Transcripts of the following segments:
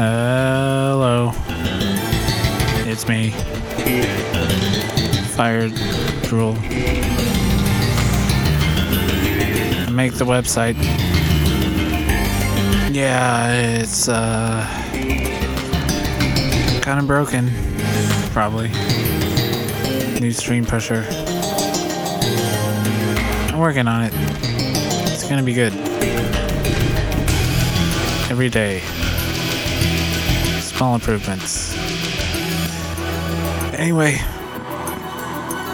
Hello. It's me. Fire Drool. Make the website. Yeah, it's uh kind of broken. Probably. New stream pressure. I'm working on it. It's gonna be good. Every day. Small improvements. Anyway,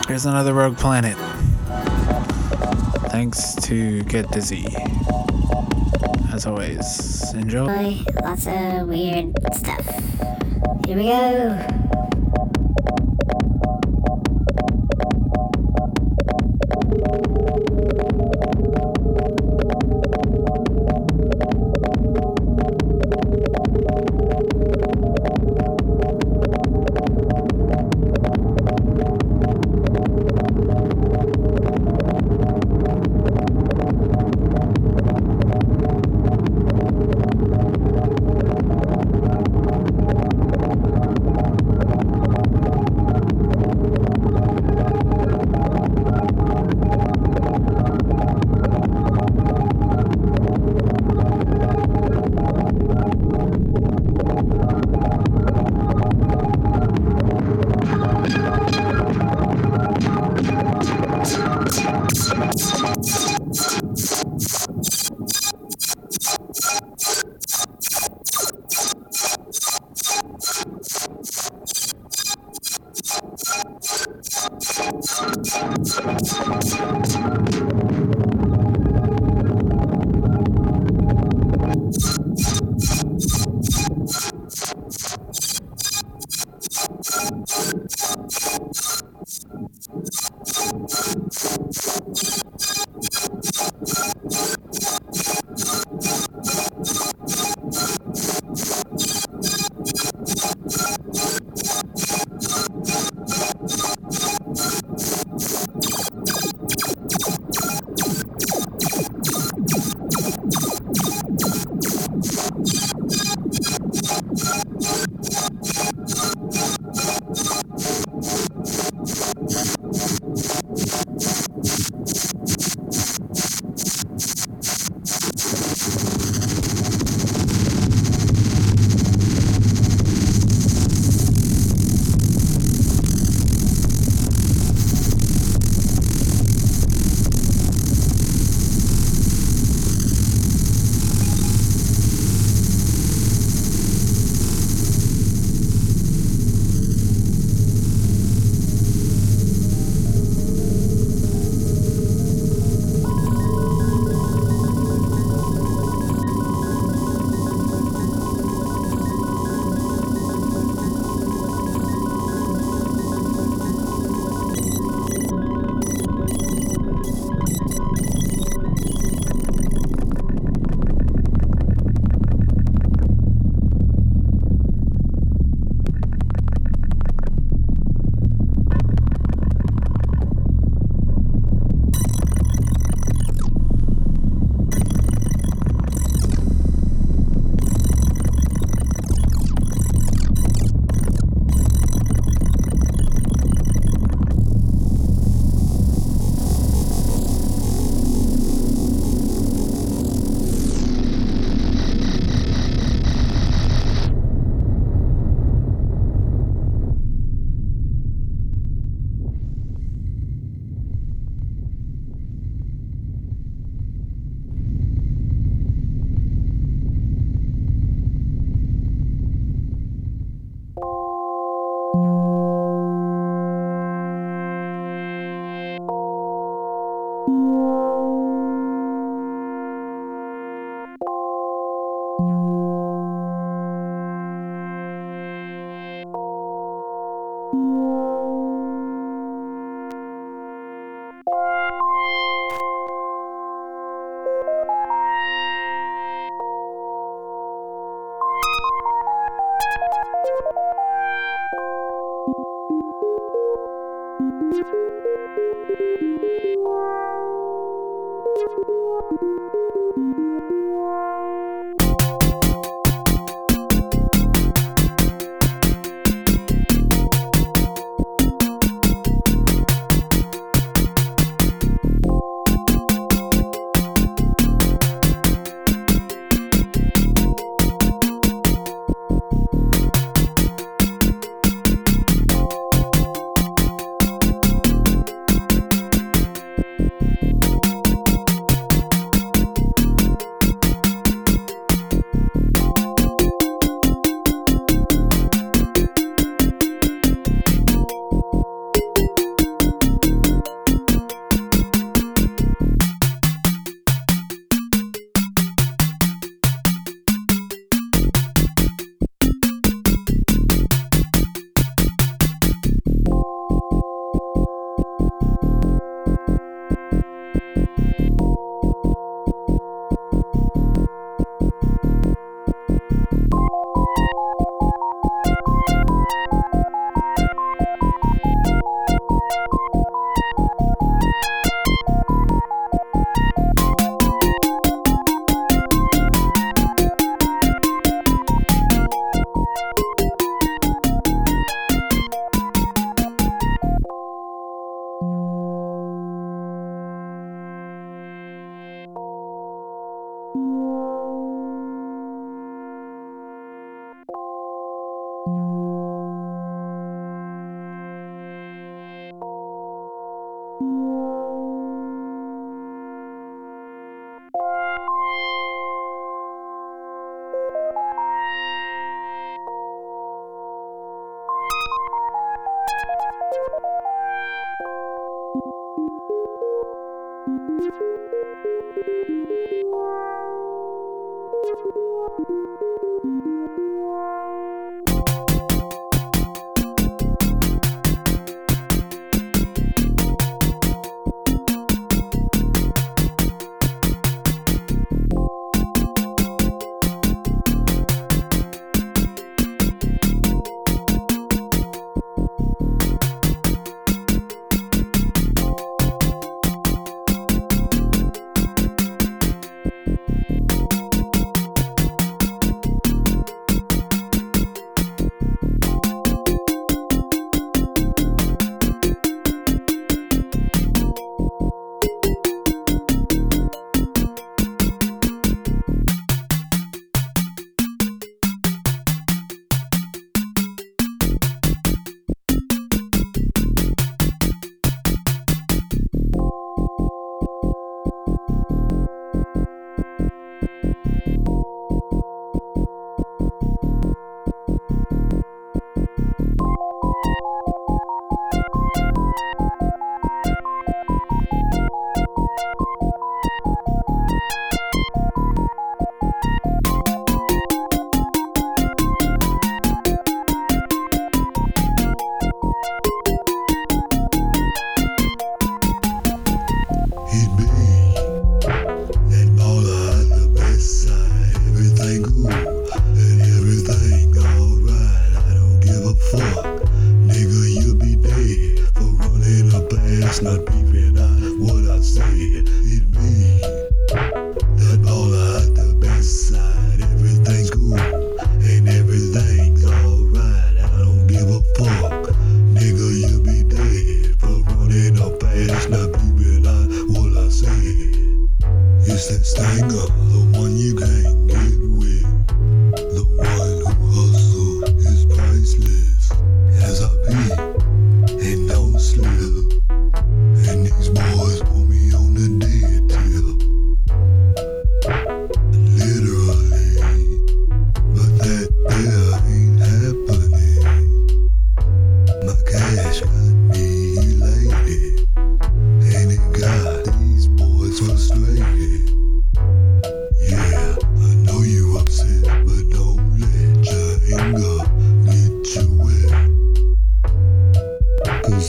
here's another rogue planet. Thanks to Get Dizzy. As always, enjoy. Lots of weird stuff. Here we go. Thank you.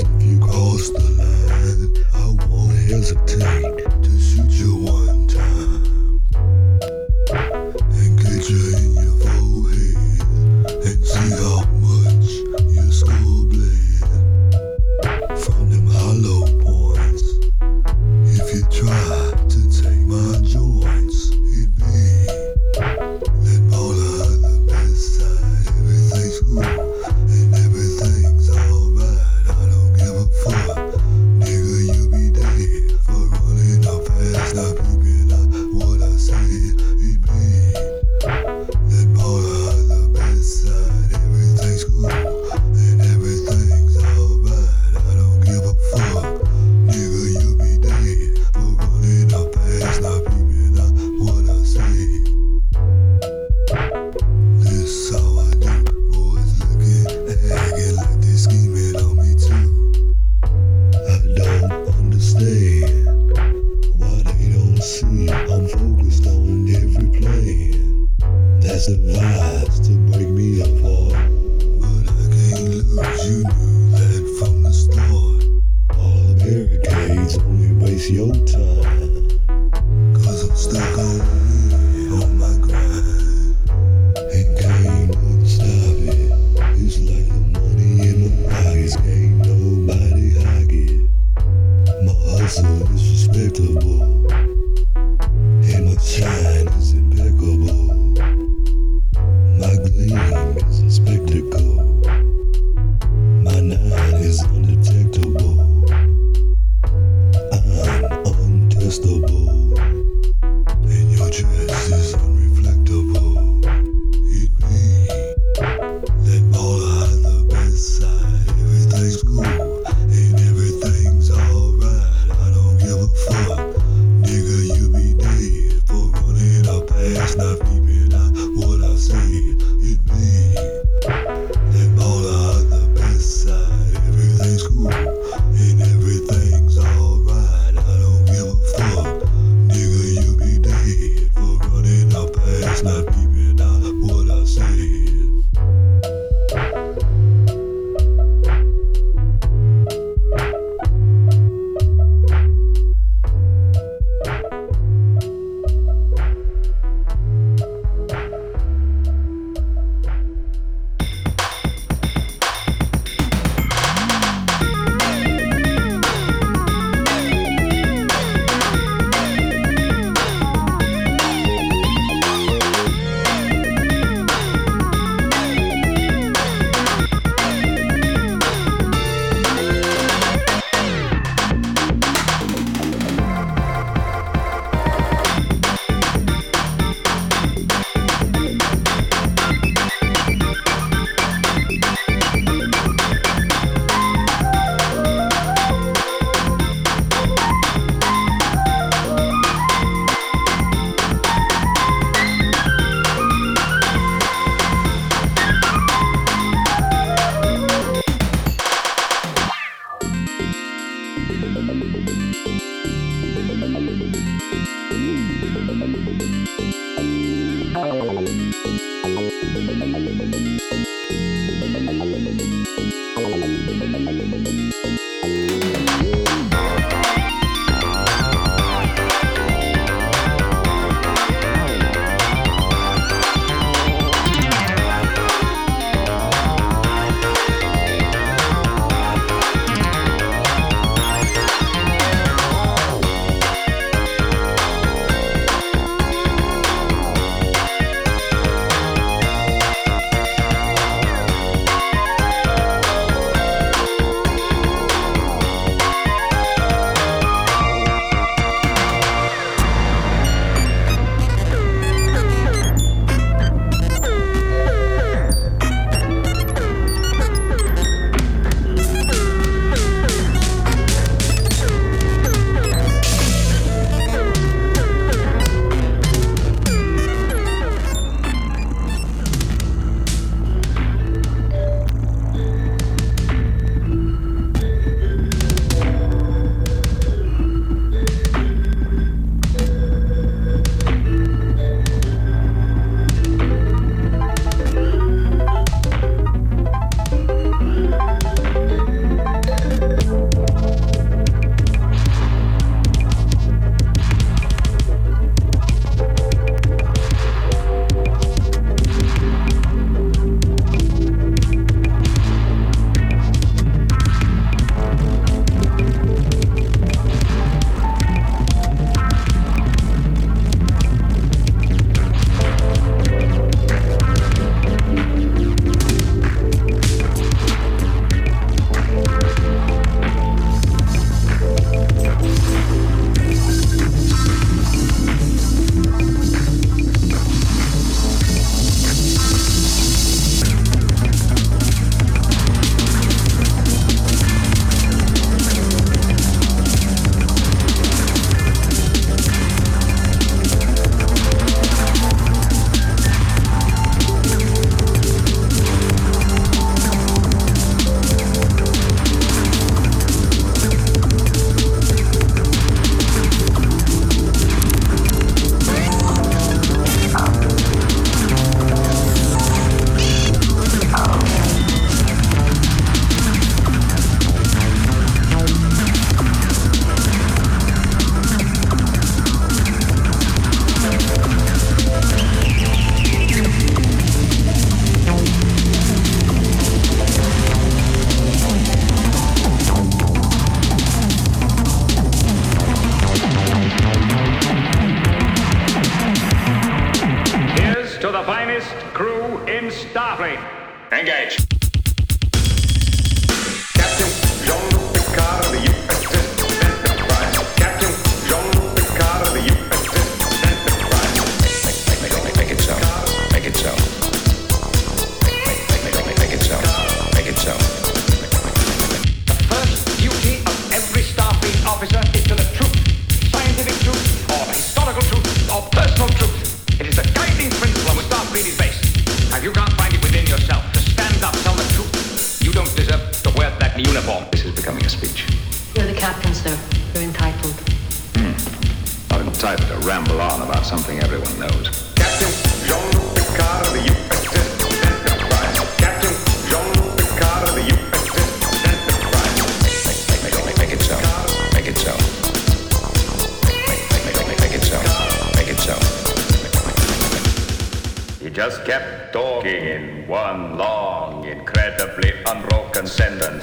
If you cross the line, I won't hesitate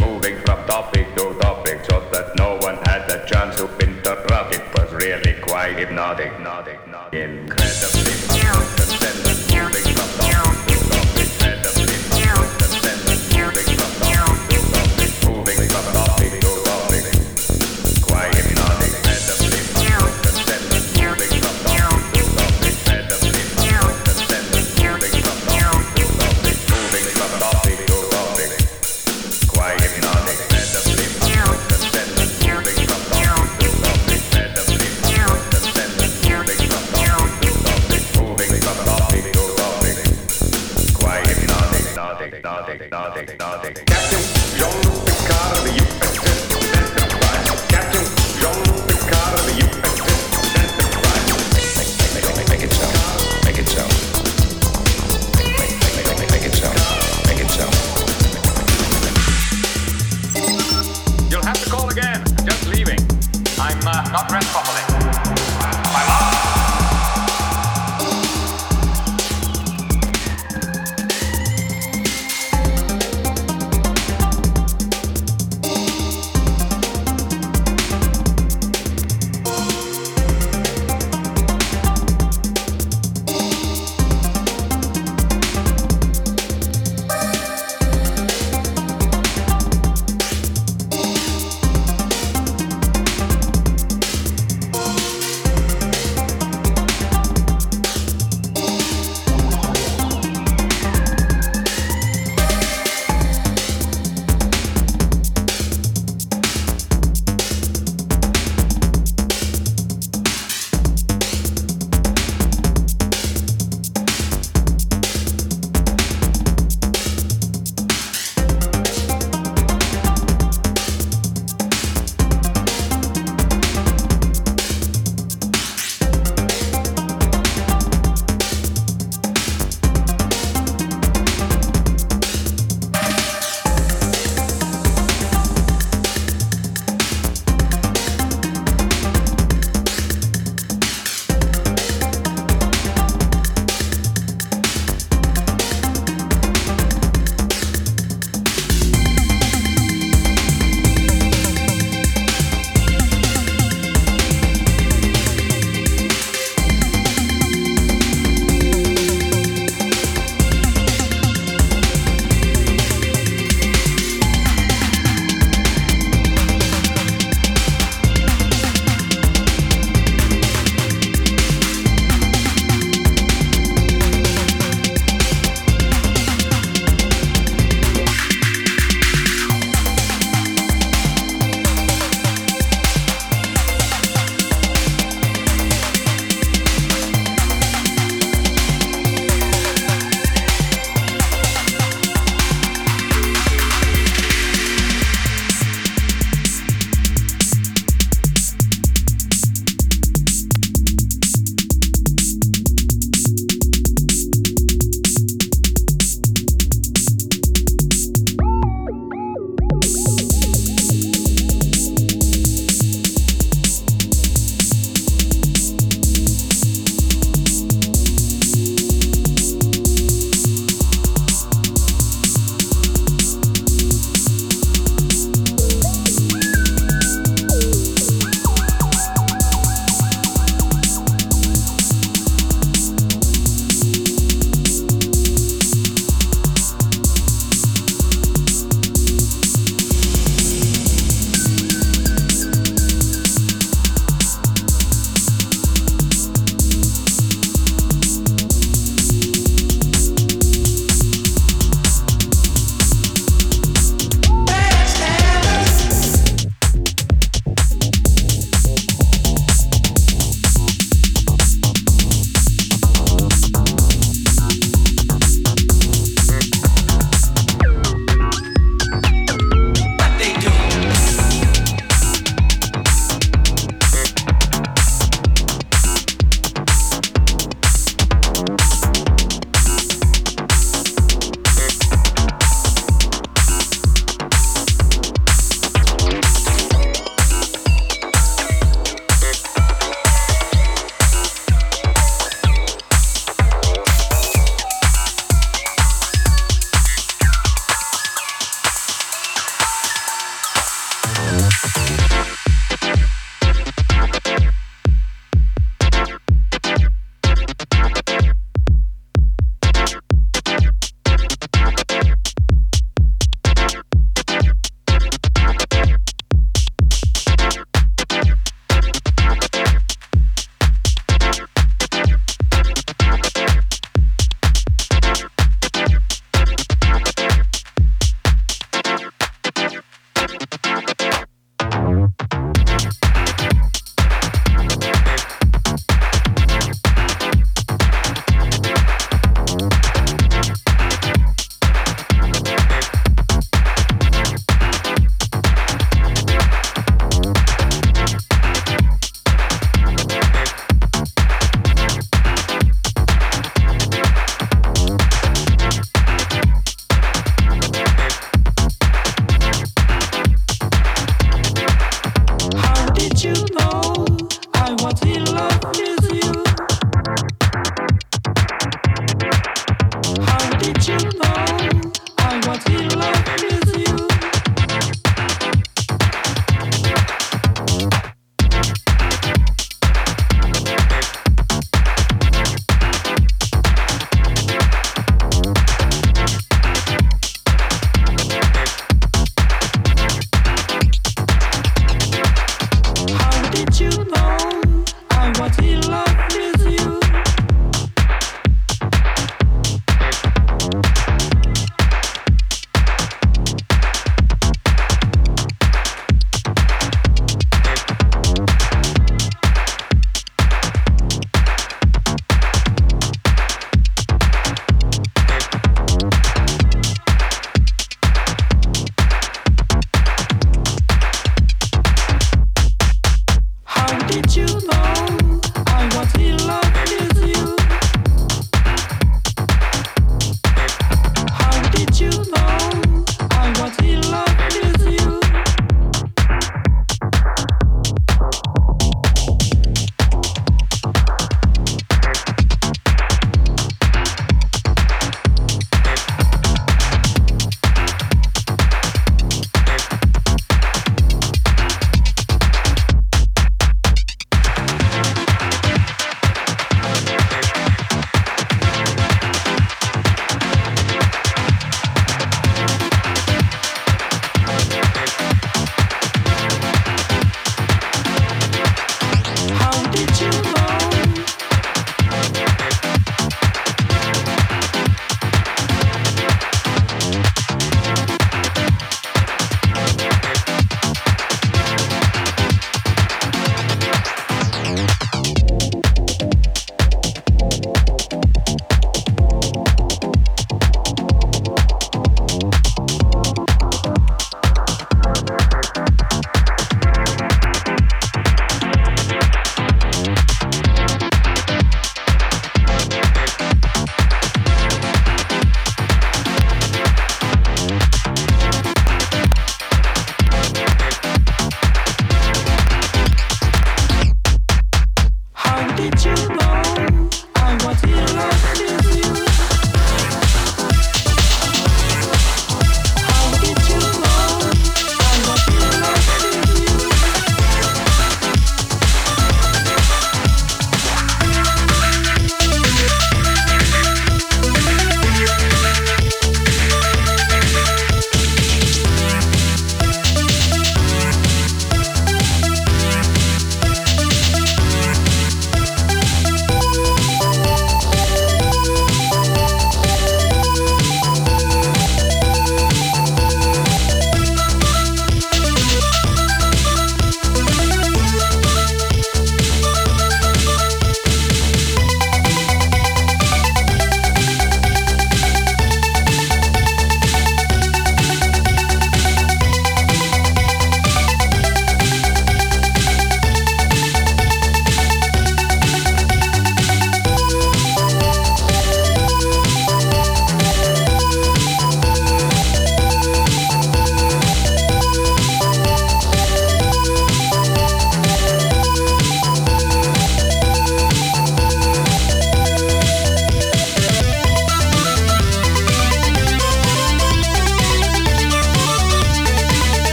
moving from topic to topic so that no one had the chance to interrupt. It was really quite hypnotic, not hypnotic. incredible.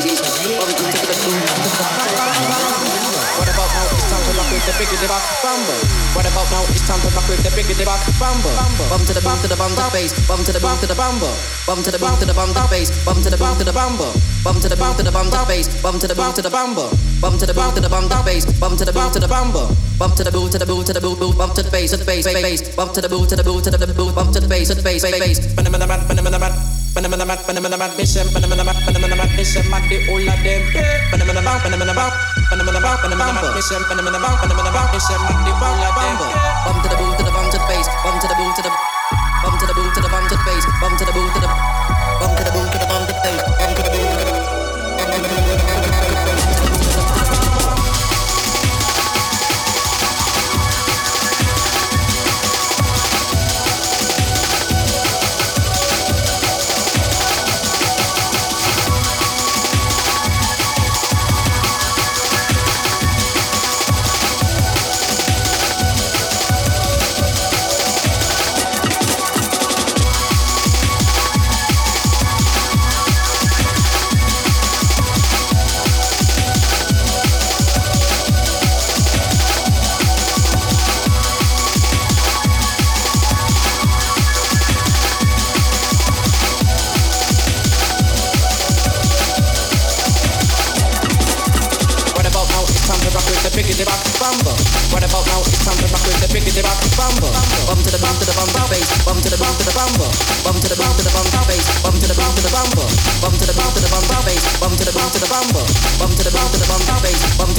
That are What about now? It's time to rock with the biggity box bumble. What about now? It's time to rock with the biggity box bumble. Bum to the bum to the bum to the bass. Bum to the bum to the bumble. Bum to the bum to the bum to the bass. Bum to the bum to the bumble. Bum to the bum to the bum to the bass. Bum to the bum to the bumble. Bum to the bum to the bum to the bass. Bum to the bum to the bumble. Bump to the boo to the boo to the boo boo. Bump to the bass to the bass bass. Bump to the boo to the boo to the boo. Bump to the bass to the bass bass bass. Banana mat banana mat mission. Banana mat banana mat mission. Mat the all of them. Banana mat banana mat. Banana mat banana mat mission. Banana mat banana mat mission. Mat the all of them. Bump to the boo to the bum to the bass. Bump to the boo to the bum to the boo to the bum to the bass. Bump to the boo to the bum bum bass. Bum to the bum to the bumble. Bum to the bum to the bum the bass. Bum to the bum to the bumble. Bum bum to the bum to the bum the bass. Bum to the bum to the. Bum the bum to the bum to the bass. Bum to the bum